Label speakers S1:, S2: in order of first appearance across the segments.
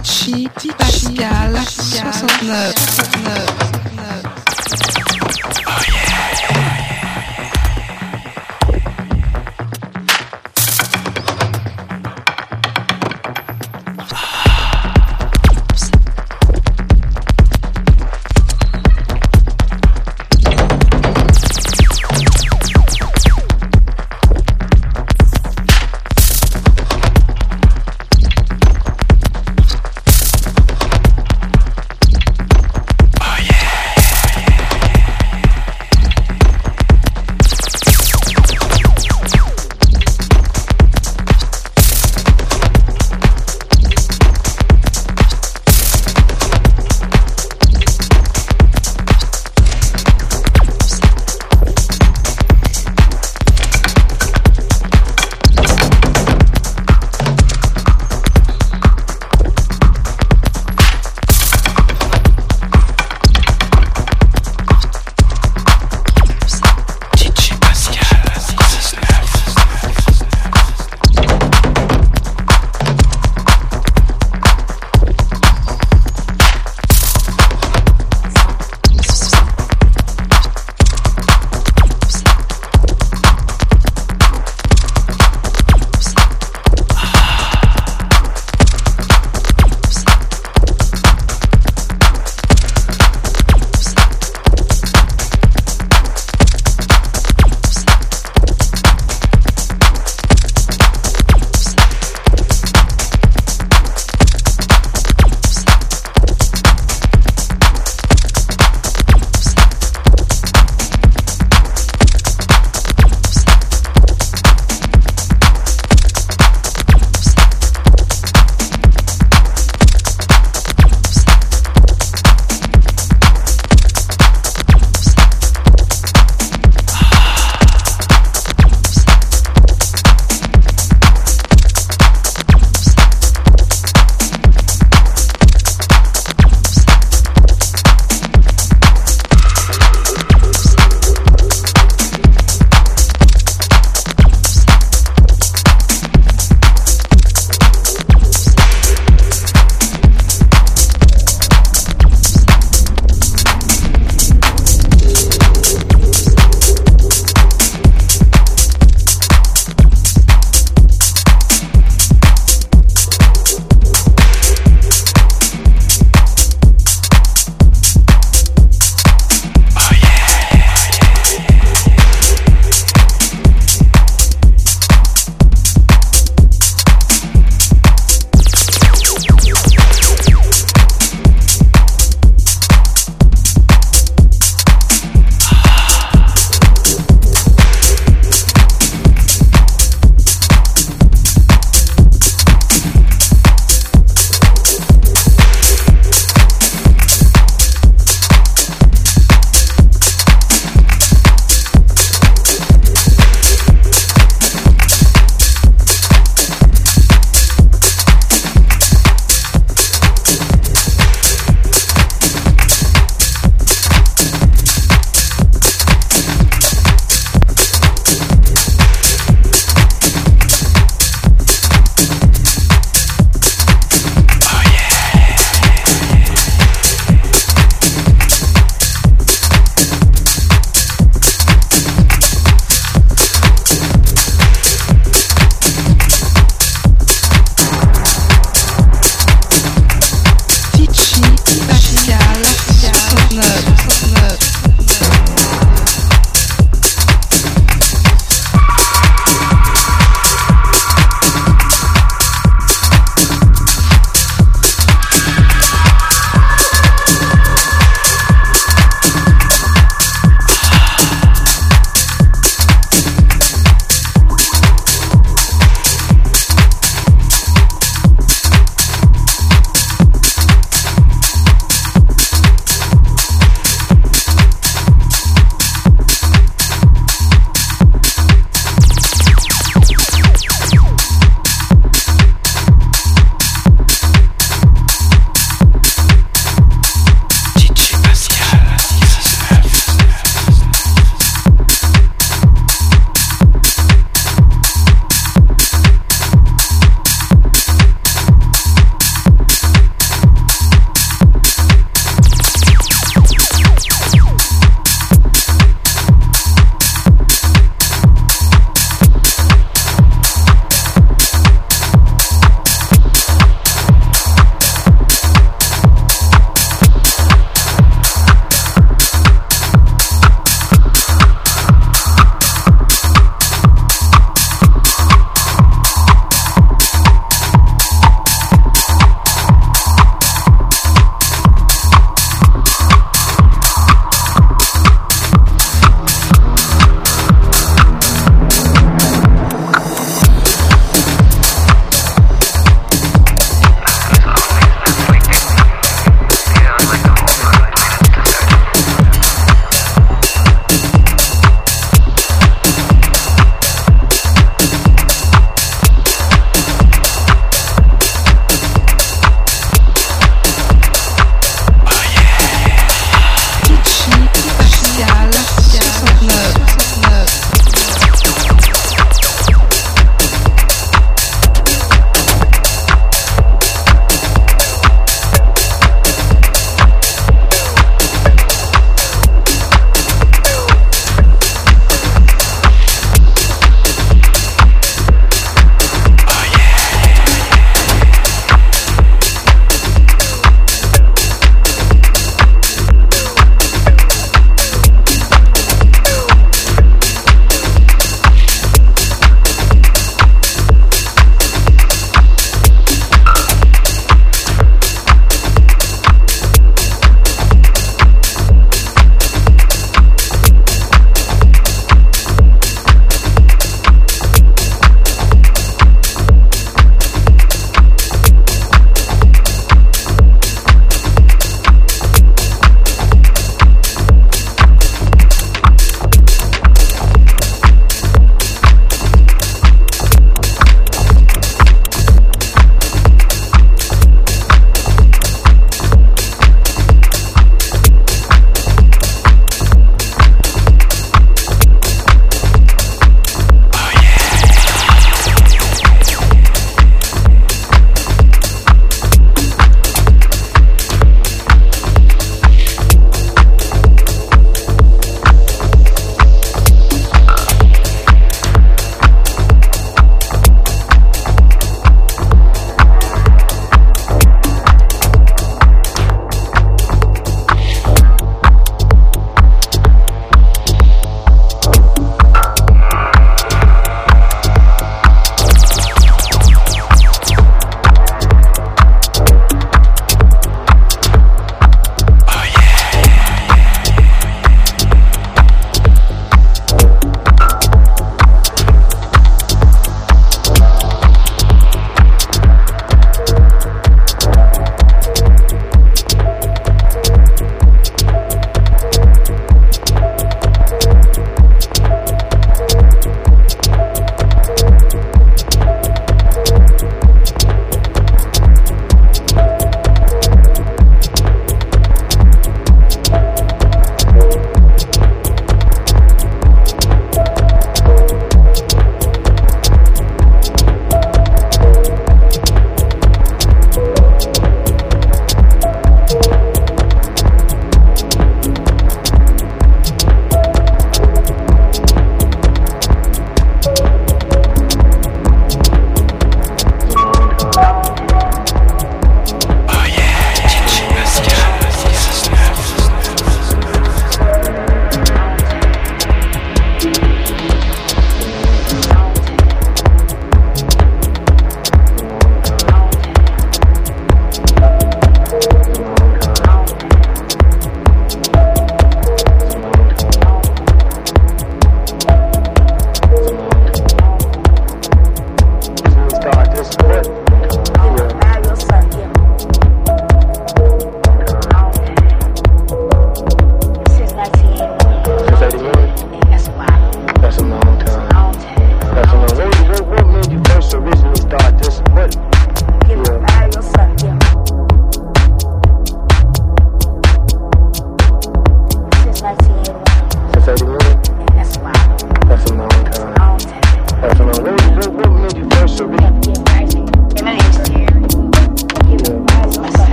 S1: Tichy, Pascal, 69. 69.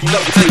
S2: You love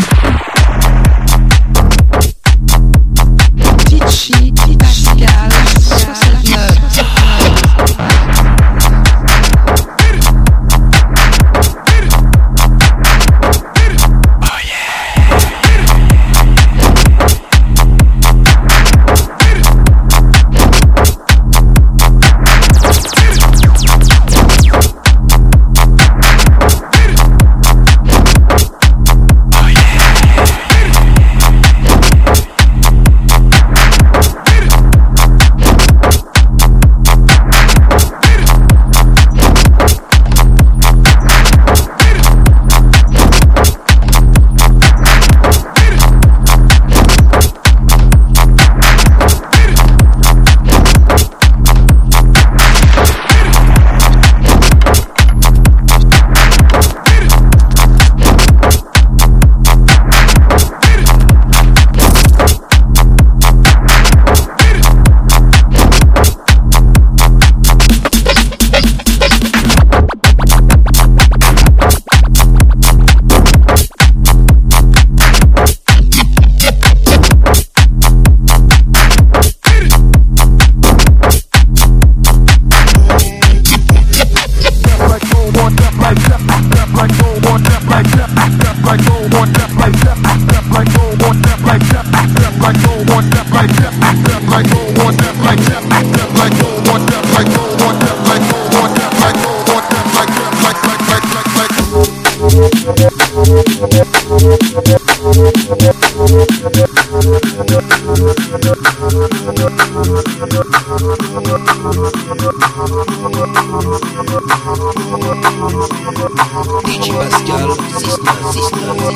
S2: Pascal, Zizna, Zizna,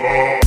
S2: Oh.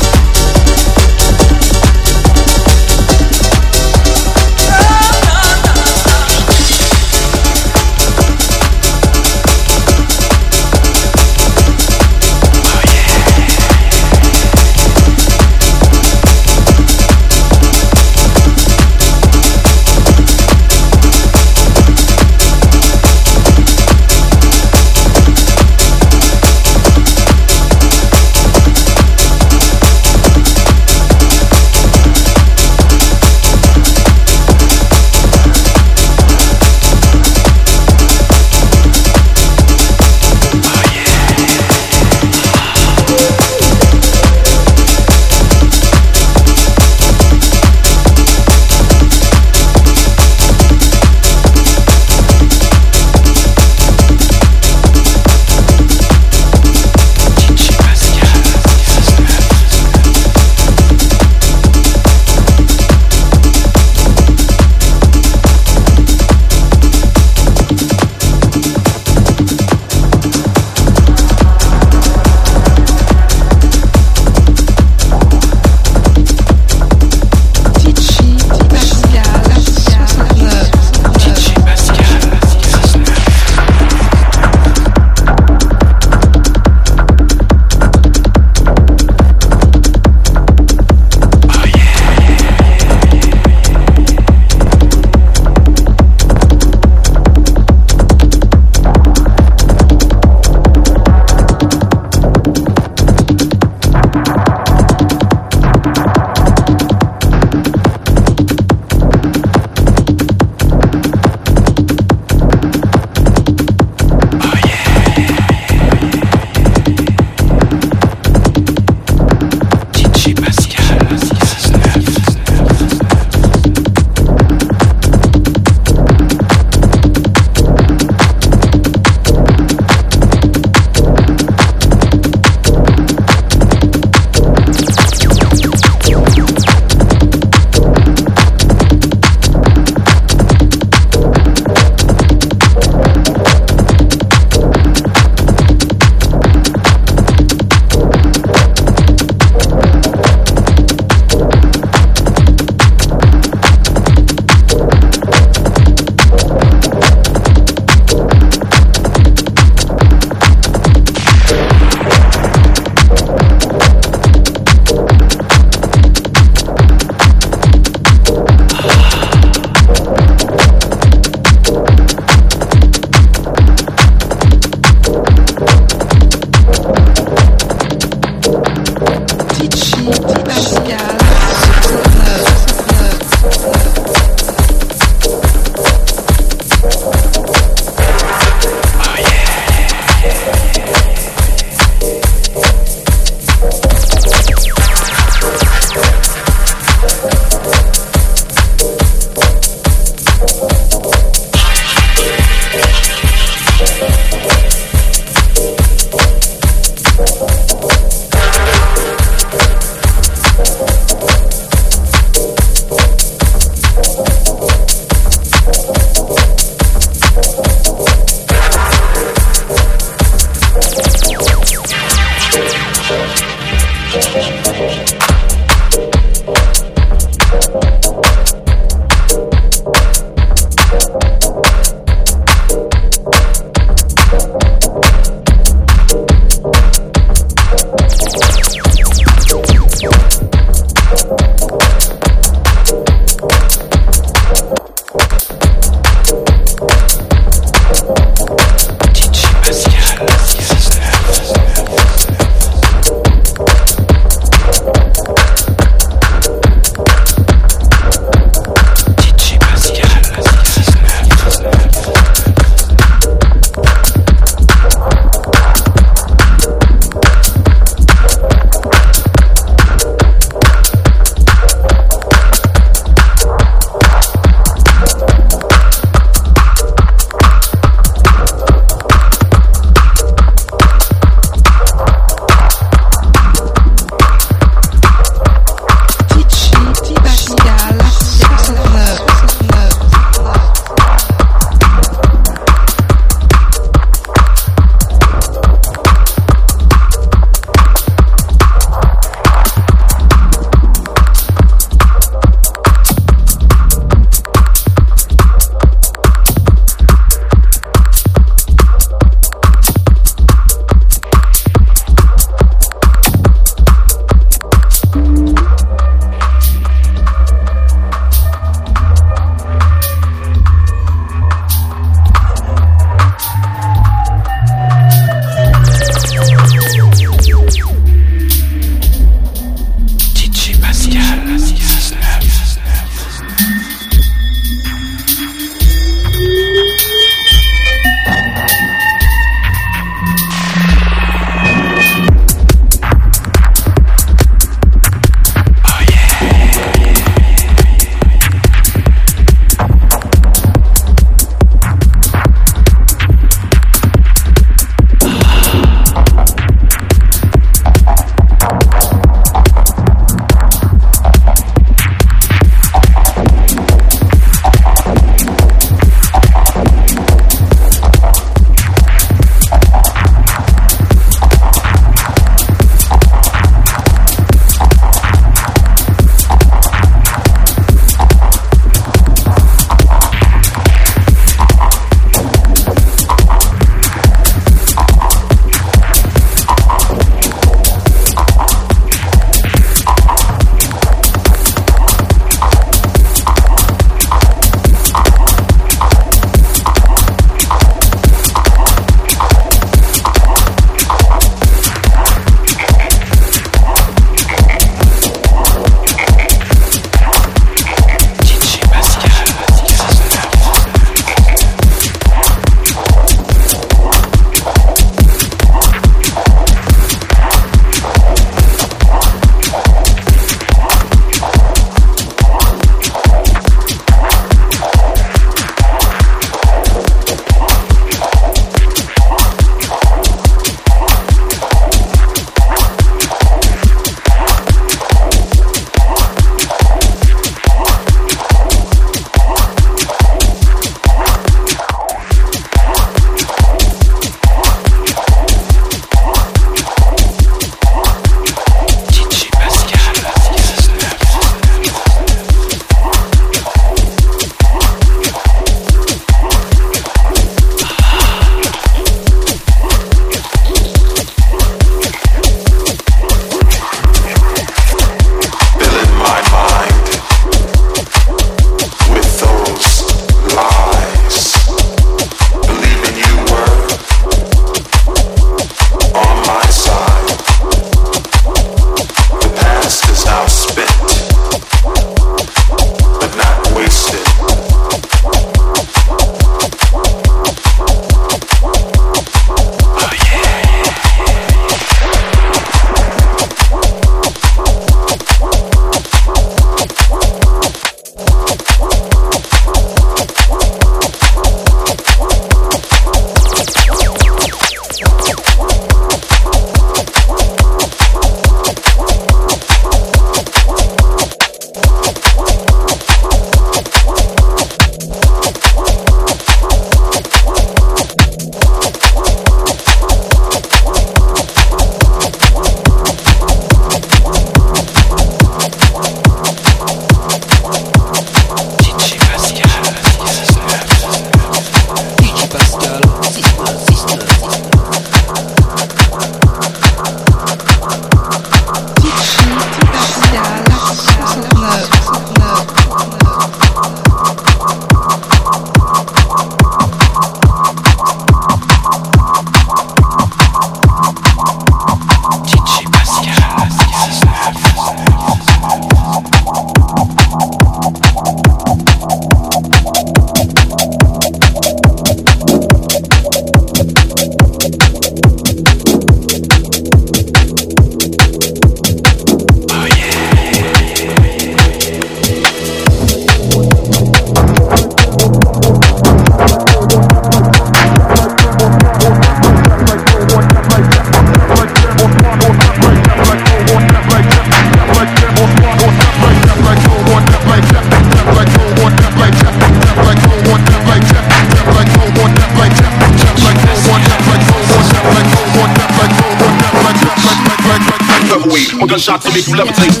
S2: To make you levitate.